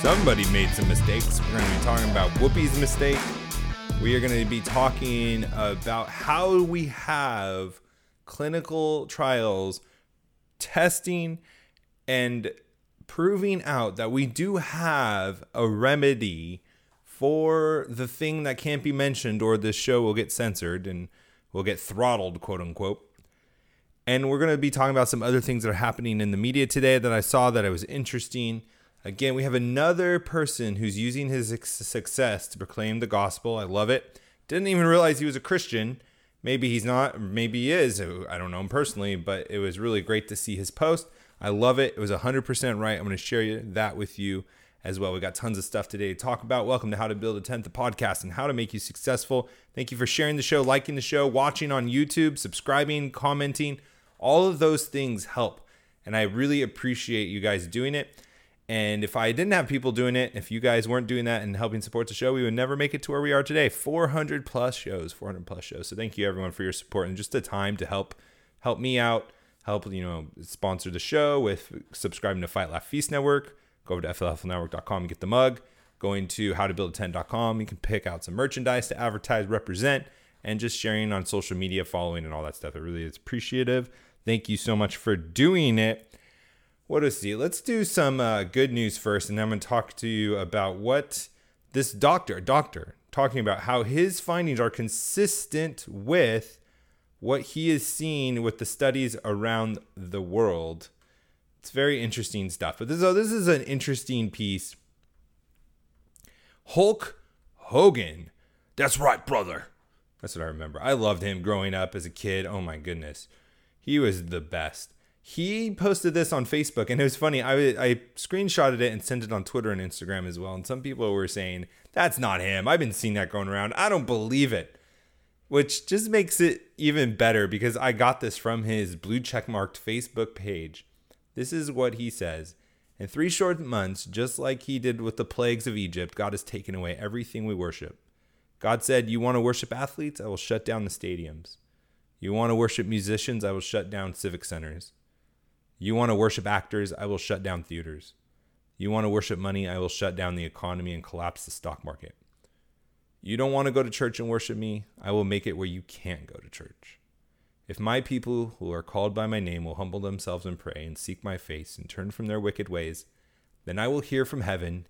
somebody made some mistakes. We're going to be talking about Whoopi's mistake. We are going to be talking about how we have clinical trials testing and proving out that we do have a remedy for the thing that can't be mentioned or this show will get censored and will get throttled, quote unquote. And we're going to be talking about some other things that are happening in the media today that I saw that I was interesting. Again, we have another person who's using his success to proclaim the gospel. I love it. Didn't even realize he was a Christian. Maybe he's not, maybe he is. I don't know him personally, but it was really great to see his post. I love it. It was 100% right. I'm going to share that with you as well. We got tons of stuff today to talk about. Welcome to How to Build a Tent podcast and how to make you successful. Thank you for sharing the show, liking the show, watching on YouTube, subscribing, commenting. All of those things help. And I really appreciate you guys doing it. And if I didn't have people doing it, if you guys weren't doing that and helping support the show, we would never make it to where we are today. 400 plus shows, 400 plus shows. So thank you everyone for your support and just the time to help help me out, help you know sponsor the show with subscribing to Fight Laugh Feast Network. Go over to flfnetwork.com and get the mug. Going to howtobuild10.com, you can pick out some merchandise to advertise, represent, and just sharing on social media, following, and all that stuff. It really is appreciative. Thank you so much for doing it what is see? Let's do some uh, good news first, and then I'm going to talk to you about what this doctor, doctor, talking about how his findings are consistent with what he is seeing with the studies around the world. It's very interesting stuff. But this, so this is an interesting piece. Hulk Hogan. That's right, brother. That's what I remember. I loved him growing up as a kid. Oh my goodness. He was the best he posted this on Facebook, and it was funny. I I screenshotted it and sent it on Twitter and Instagram as well. And some people were saying that's not him. I've been seeing that going around. I don't believe it, which just makes it even better because I got this from his blue check marked Facebook page. This is what he says. In three short months, just like he did with the plagues of Egypt, God has taken away everything we worship. God said, You want to worship athletes? I will shut down the stadiums. You want to worship musicians? I will shut down civic centers. You want to worship actors? I will shut down theaters. You want to worship money? I will shut down the economy and collapse the stock market. You don't want to go to church and worship me? I will make it where you can't go to church. If my people who are called by my name will humble themselves and pray and seek my face and turn from their wicked ways, then I will hear from heaven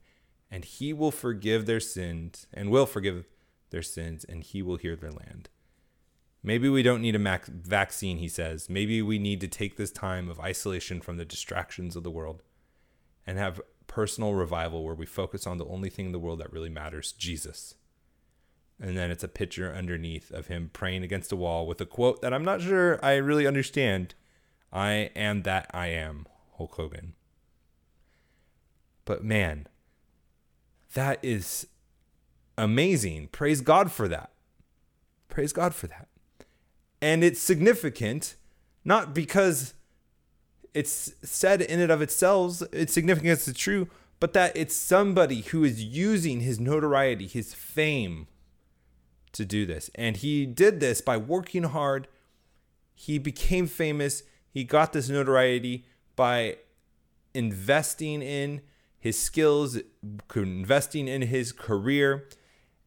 and he will forgive their sins and will forgive their sins and he will hear their land. Maybe we don't need a vaccine, he says. Maybe we need to take this time of isolation from the distractions of the world and have personal revival where we focus on the only thing in the world that really matters Jesus. And then it's a picture underneath of him praying against a wall with a quote that I'm not sure I really understand I am that I am, Hulk Hogan. But man, that is amazing. Praise God for that. Praise God for that. And it's significant, not because it's said in and of itself, it's significant, it's true, but that it's somebody who is using his notoriety, his fame to do this. And he did this by working hard. He became famous. He got this notoriety by investing in his skills, investing in his career,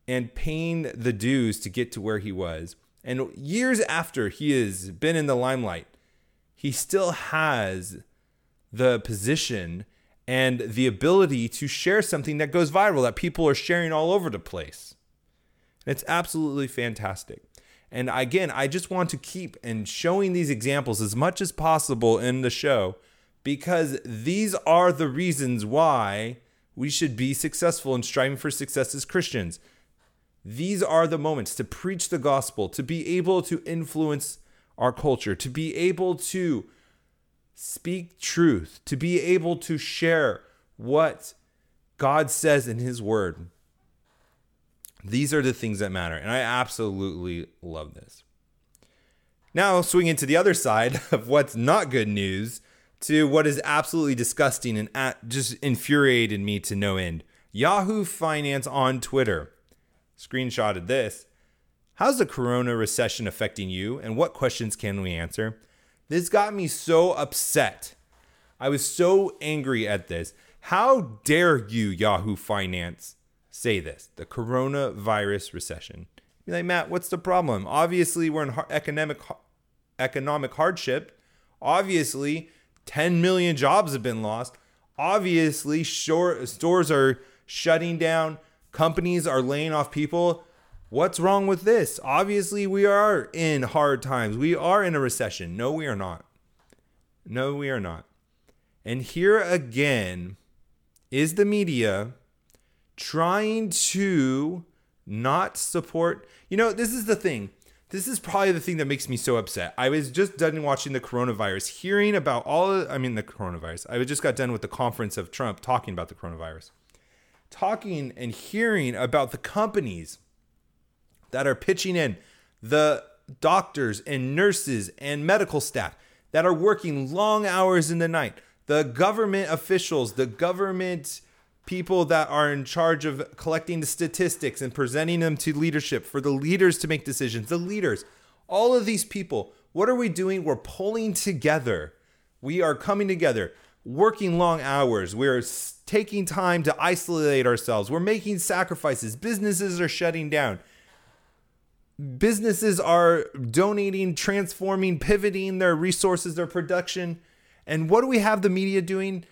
and paying the dues to get to where he was. And years after he has been in the limelight, he still has the position and the ability to share something that goes viral that people are sharing all over the place. it's absolutely fantastic. And again, I just want to keep and showing these examples as much as possible in the show because these are the reasons why we should be successful and striving for success as Christians. These are the moments to preach the gospel, to be able to influence our culture, to be able to speak truth, to be able to share what God says in His Word. These are the things that matter. And I absolutely love this. Now, swing into the other side of what's not good news to what is absolutely disgusting and just infuriated me to no end. Yahoo Finance on Twitter screenshotted this. How's the corona recession affecting you, and what questions can we answer? This got me so upset. I was so angry at this. How dare you, Yahoo Finance, say this? The coronavirus recession. Be like, Matt, what's the problem? Obviously, we're in economic economic hardship. Obviously, 10 million jobs have been lost. Obviously, short, stores are shutting down. Companies are laying off people. What's wrong with this? Obviously, we are in hard times. We are in a recession. No, we are not. No, we are not. And here again is the media trying to not support. You know, this is the thing. This is probably the thing that makes me so upset. I was just done watching the coronavirus, hearing about all, I mean, the coronavirus. I just got done with the conference of Trump talking about the coronavirus, talking and hearing about the companies that are pitching in, the doctors and nurses and medical staff that are working long hours in the night, the government officials, the government people that are in charge of collecting the statistics and presenting them to leadership for the leaders to make decisions, the leaders, all of these people, what are we doing? We're pulling together. We are coming together, working long hours. We're taking time to isolate ourselves. We're making sacrifices. Businesses are shutting down. Businesses are donating, transforming, pivoting their resources, their production. And what do we have the media doing?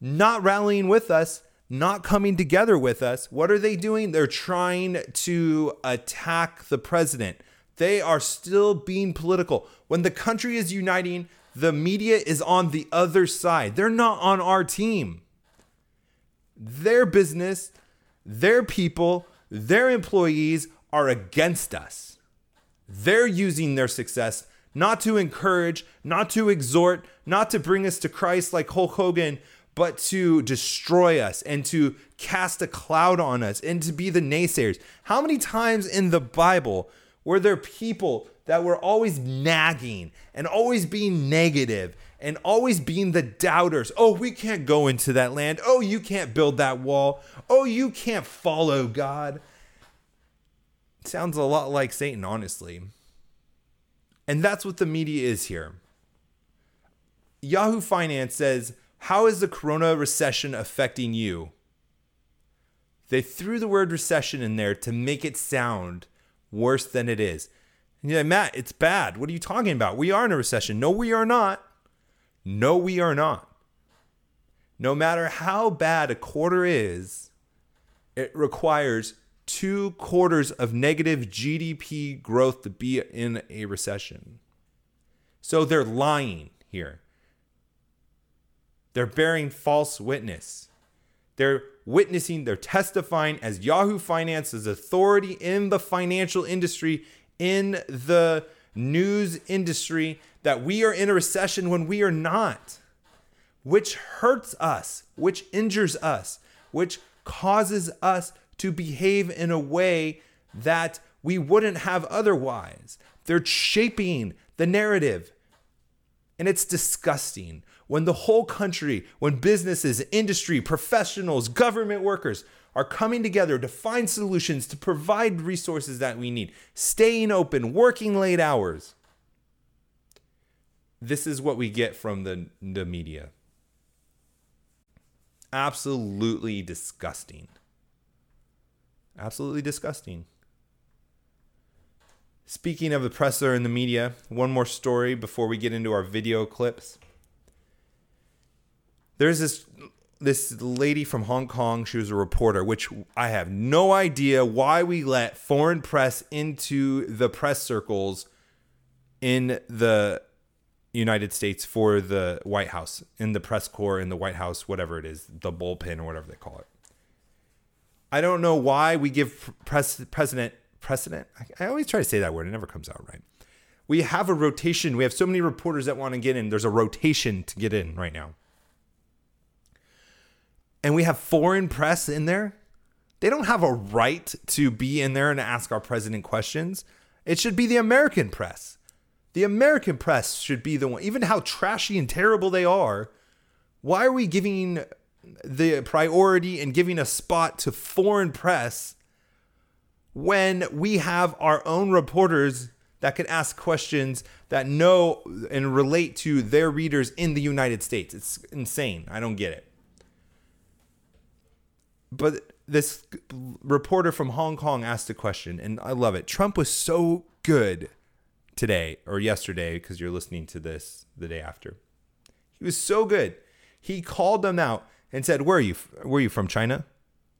Not rallying with us, not coming together with us. What are they doing? They're trying to attack the president. They are still being political. When the country is uniting, the media is on the other side. They're not on our team. Their business, their people, their employees are against us. They're using their success not to encourage, not to exhort, not to bring us to Christ like Hulk Hogan, but to destroy us and to cast a cloud on us and to be the naysayers. How many times in the Bible were there people that were always nagging and always being negative and always being the doubters? Oh, we can't go into that land. Oh, you can't build that wall. Oh, you can't follow God. Sounds a lot like Satan, honestly. And that's what the media is here. Yahoo Finance says, how is the corona recession affecting you? They threw the word recession in there to make it sound worse than it is. And Matt, it's bad. What are you talking about? We are in a recession. No, we are not. No, we are not. No matter how bad a quarter is, it requires two quarters of negative GDP growth to be in a recession. So they're lying here. They're bearing false witness. They're witnessing, they're testifying as Yahoo Finance's authority in the financial industry, in the news industry, that we are in a recession when we are not, which hurts us, which injures us, which causes us to behave in a way that we wouldn't have otherwise. They're shaping the narrative. And it's disgusting when the whole country, when businesses, industry, professionals, government workers are coming together to find solutions to provide resources that we need, staying open, working late hours. This is what we get from the, the media. Absolutely disgusting. Absolutely disgusting. Speaking of the presser and the media, one more story before we get into our video clips there's this this lady from Hong Kong. She was a reporter, which I have no idea why we let foreign press into the press circles in the United States for the White House, in the press corps, in the White House, whatever it is, the bullpen or whatever they call it. I don't know why we give press, president precedent. I, I always try to say that word; it never comes out right. We have a rotation. We have so many reporters that want to get in. There's a rotation to get in right now and we have foreign press in there, they don't have a right to be in there and ask our president questions. It should be the American press. The American press should be the one, even how trashy and terrible they are. Why are we giving the priority and giving a spot to foreign press when we have our own reporters that can ask questions that know and relate to their readers in the United States? It's insane. I don't get it. But this reporter from Hong Kong asked a question, and I love it. Trump was so good today or yesterday because you're listening to this the day after. He was so good. He called them out and said, "Where are you? Where are you from? China?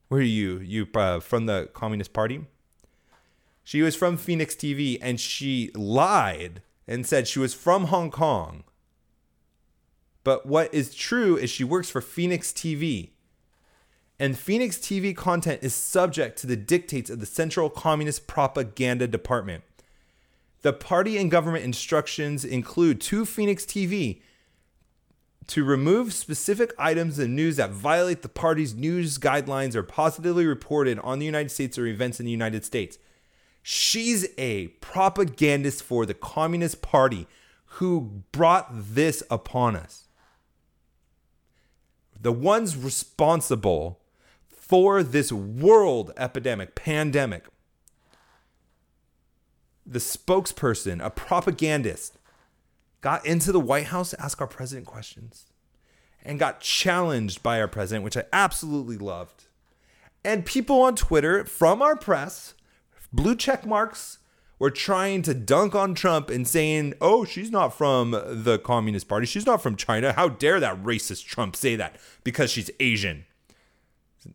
Where are you? You uh, from the Communist Party?" She was from Phoenix TV, and she lied and said she was from Hong Kong. But what is true is she works for Phoenix TV. And Phoenix TV content is subject to the dictates of the Central Communist Propaganda Department. The party and government instructions include to Phoenix TV to remove specific items in news that violate the party's news guidelines or positively reported on the United States or events in the United States. She's a propagandist for the Communist Party who brought this upon us. The ones responsible for this world epidemic, pandemic. The spokesperson, a propagandist, got into the White House to ask our president questions and got challenged by our president, which I absolutely loved. And people on Twitter from our press, blue check marks, were trying to dunk on Trump and saying, oh, she's not from the Communist Party. She's not from China. How dare that racist Trump say that because she's Asian?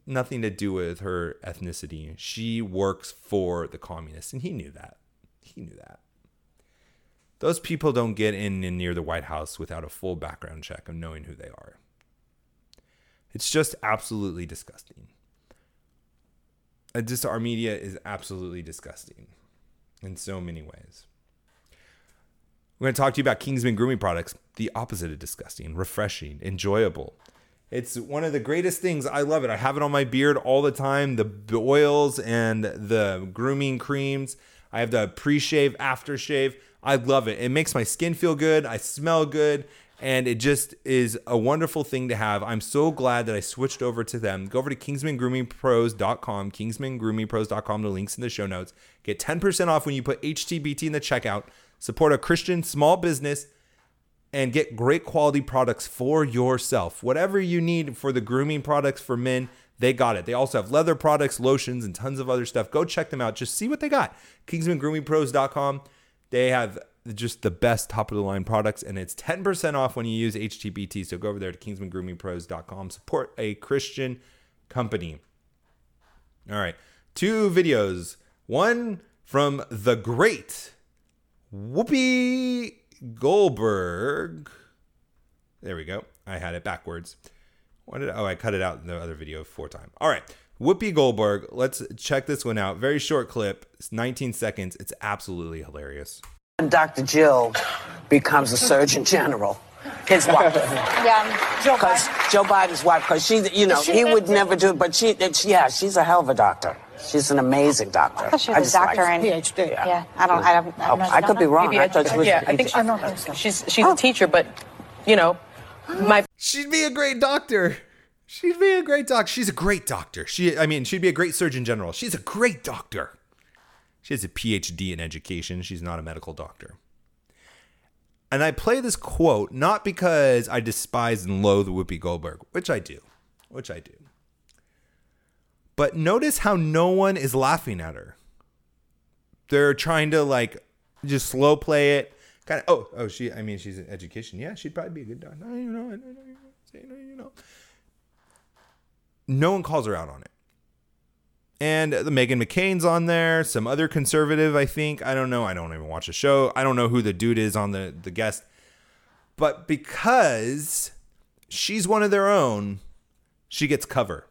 Nothing to do with her ethnicity. She works for the communists, and he knew that. He knew that. Those people don't get in and near the White House without a full background check of knowing who they are. It's just absolutely disgusting. Uh, just our media is absolutely disgusting in so many ways. We're going to talk to you about Kingsman grooming products, the opposite of disgusting, refreshing, enjoyable. It's one of the greatest things. I love it. I have it on my beard all the time. The oils and the grooming creams. I have the pre-shave, aftershave. I love it. It makes my skin feel good. I smell good. And it just is a wonderful thing to have. I'm so glad that I switched over to them. Go over to kingsmangroomingpros.com, kingsmangroomingpros.com. The link's in the show notes. Get 10% off when you put HTBT in the checkout. Support a Christian small business and get great quality products for yourself. Whatever you need for the grooming products for men, they got it. They also have leather products, lotions, and tons of other stuff. Go check them out. Just see what they got. KingsmanGroomingPros.com. They have just the best top of the line products, and it's 10% off when you use HTBT. So go over there to KingsmanGroomingPros.com. Support a Christian company. All right, two videos. One from the great Whoopi Goldberg. There we go. I had it backwards. What did oh I cut it out in the other video four times. All right. Whoopi Goldberg. Let's check this one out. Very short clip. It's 19 seconds. It's absolutely hilarious. Dr. Jill becomes a Surgeon General. His wife. Yeah, um, Joe Biden. Joe Biden's wife, because she, you know, She- he would never do it, but she, yeah, she's a hell of a doctor. She's an amazing doctor. I thought she was a just like doctor and PhD. Yeah, I don't. I don't. I, Oh, don't I could be wrong. Maybe I thought she was yeah, I think I don't think so. she's she's a oh. teacher, but you know, my She'd be a great doctor. She'd be a great doc. She's a great doctor. She, I mean, she'd be a great surgeon general. She's a great doctor. She has a PhD in education. She's not a medical doctor. And I play this quote not because I despise and loathe Whoopi Goldberg, which I do, which I do. But notice how no one is laughing at her. They're trying to like just slow play it. Kind of. Oh, oh, she. I mean, she's in education. Yeah, she'd probably be a good. You know, you know, you know, you know. No one calls her out on it. And the Meghan McCain's on there. Some other conservative, I think. I don't know. I don't even watch the show. I don't know who the dude is on the the guest. But because she's one of their own, she gets cover.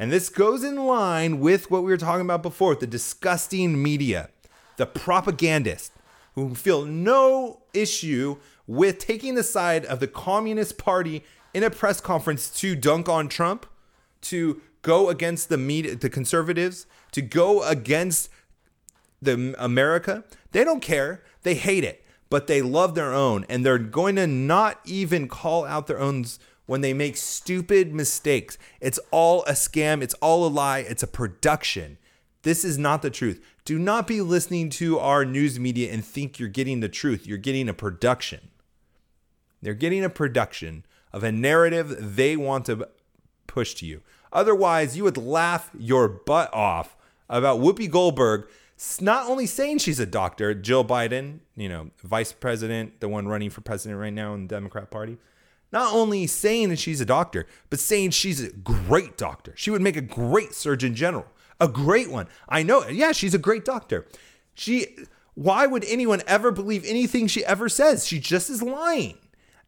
And this goes in line with what we were talking about before the disgusting media, the propagandists who feel no issue with taking the side of the Communist Party in a press conference to dunk on Trump, to go against the media, the conservatives, to go against the America. They don't care. They hate it, but they love their own, and they're going to not even call out their own when they make stupid mistakes. It's all a scam. It's all a lie. It's a production. This is not the truth. Do not be listening to our news media and think you're getting the truth. You're getting a production. They're getting a production of a narrative they want to push to you. Otherwise, you would laugh your butt off about Whoopi Goldberg not only saying she's a doctor, Jill Biden, you know, vice president, the one running for president right now in the Democrat Party, not only saying that she's a doctor, but saying she's a great doctor. She would make a great surgeon general, a great one. I know, yeah, she's a great doctor. She, why would anyone ever believe anything she ever says? She just is lying.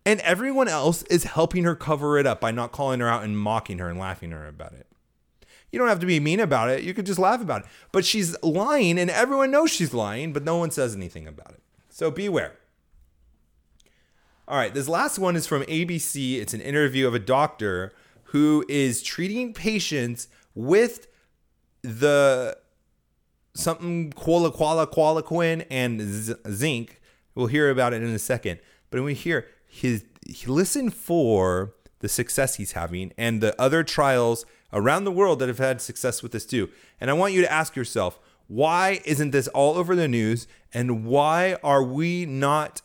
And everyone else is helping her cover it up by not calling her out and mocking her and laughing at her about it. You don't have to be mean about it. You could just laugh about it. But she's lying, and everyone knows she's lying, but no one says anything about it. So beware. All right, this last one is from ABC. It's an interview of a doctor who is treating patients with the something quala quala qualaquin and z- zinc. We'll hear about it in a second. But we hear his listen for the success he's having and the other trials around the world that have had success with this too. And I want you to ask yourself, why isn't this all over the news and why are we not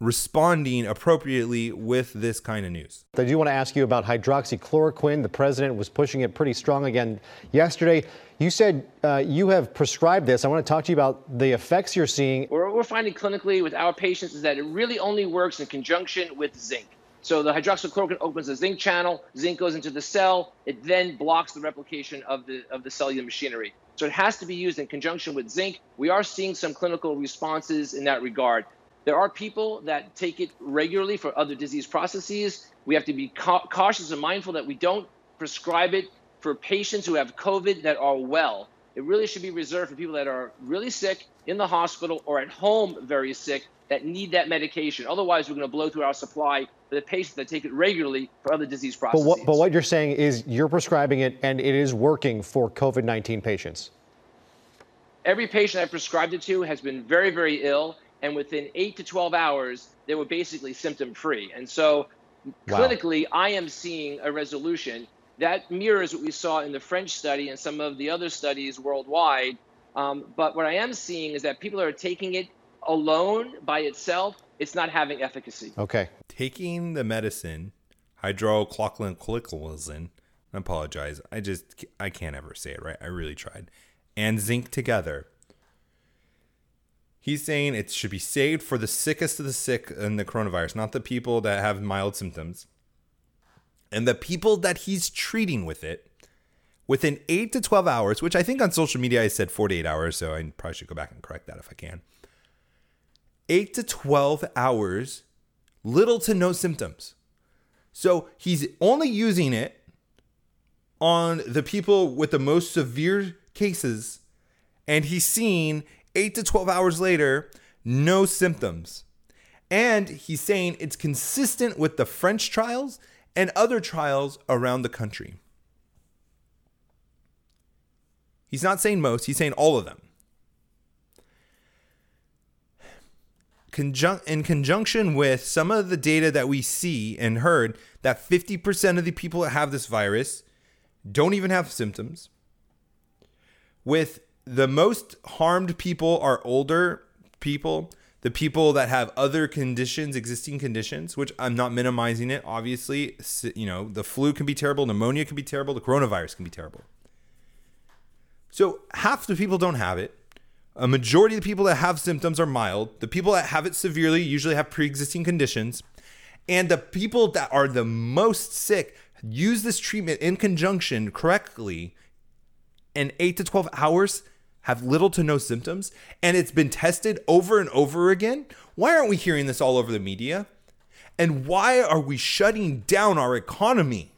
responding appropriately with this kind of news. I do want to ask you about hydroxychloroquine. The president was pushing it pretty strong again yesterday. You said uh, you have prescribed this. I want to talk to you about the effects you're seeing. What we're finding clinically with our patients is that it really only works in conjunction with zinc. So the hydroxychloroquine opens the zinc channel, zinc goes into the cell, it then blocks the replication of the of the cellular machinery. So it has to be used in conjunction with zinc. We are seeing some clinical responses in that regard. There are people that take it regularly for other disease processes. We have to be ca- cautious and mindful that we don't prescribe it for patients who have COVID that are well. It really should be reserved for people that are really sick in the hospital or at home very sick that need that medication. Otherwise, we're going to blow through our supply for the patients that take it regularly for other disease processes. But what, but what you're saying is you're prescribing it and it is working for COVID 19 patients. Every patient I've prescribed it to has been very, very ill. And within eight to 12 hours, they were basically symptom free. And so, wow. clinically, I am seeing a resolution that mirrors what we saw in the French study and some of the other studies worldwide. Um, but what I am seeing is that people are taking it alone by itself, it's not having efficacy. Okay. Taking the medicine, hydrochloroquine, I apologize. I just I can't ever say it right. I really tried. And zinc together. He's saying it should be saved for the sickest of the sick in the coronavirus, not the people that have mild symptoms. And the people that he's treating with it within 8 to 12 hours, which I think on social media I said 48 hours, so I probably should go back and correct that if I can 8 to 12 hours, little to no symptoms. So he's only using it on the people with the most severe cases, and he's seen 8 to 12 hours later, no symptoms. And he's saying it's consistent with the French trials and other trials around the country. He's not saying most, he's saying all of them. conjun- in conjunction with some of the data that we see and heard that 50% of the people that have this virus don't even have symptoms. With the most harmed people are older people, the people that have other conditions, existing conditions, which I'm not minimizing it. Obviously, you know, the flu can be terrible, pneumonia can be terrible, the coronavirus can be terrible. So half the people don't have it. A majority of the people that have symptoms are mild. The people that have it severely usually have pre existing conditions. And the people that are the most sick use this treatment in conjunction correctly in 8 to 12 hours have little to no symptoms and it's been tested over and over again why aren't we hearing this all over the media and why are we shutting down our economy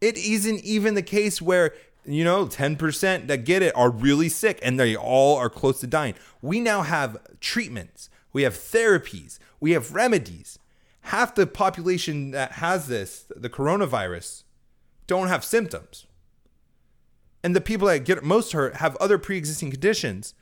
it isn't even the case where you know, 10% that get it are really sick and they all are close to dying. We now have treatments, we have therapies, we have remedies. Half the population that has this, the coronavirus, don't have symptoms. And the people that get most hurt have other pre existing conditions.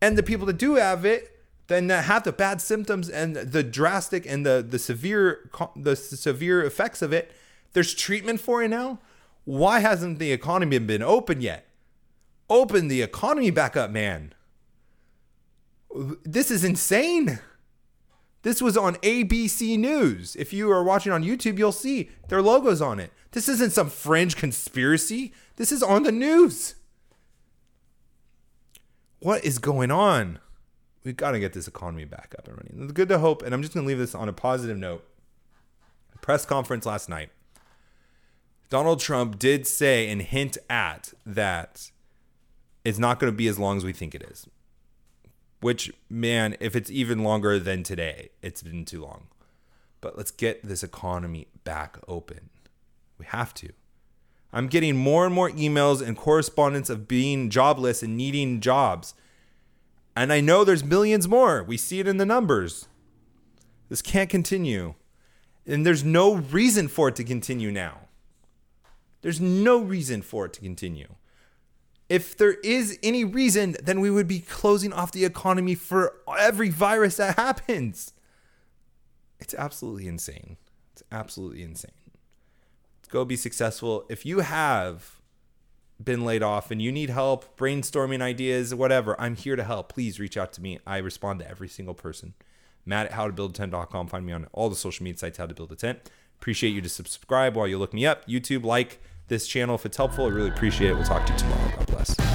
And the people that do have it, then have the bad symptoms and the drastic and the, the severe the severe effects of it, there's treatment for it now why hasn't the economy been open yet? Open the economy back up, man. This is insane. This was on ABC News. If you are watching on YouTube, you'll see their logos on it. This isn't some fringe conspiracy. This is on the news. What is going on? We've got to get this economy back up and running. Good to hope, and I'm just going to leave this on a positive note. Press conference last night. Donald Trump did say and hint at that it's not going to be as long as we think it is. Which, man, if it's even longer than today, it's been too long. But let's get this economy back open. We have to. I'm getting more and more emails and correspondence of being jobless and needing jobs. And I know there's millions more. We see it in the numbers. This can't continue. And there's no reason for it to continue now. There's no reason for it to continue. If there is any reason, then we would be closing off the economy for every virus that happens. It's absolutely insane. It's absolutely insane. Go be successful. If you have been laid off and you need help brainstorming ideas, whatever, I'm here to help. Please reach out to me. I respond to every single person. Matt at howtobuildatent.com. Find me on all the social media sites, how to build a tent. Appreciate you to subscribe while you look me up. YouTube, like this channel if it's helpful. I really appreciate it. We'll talk to you tomorrow.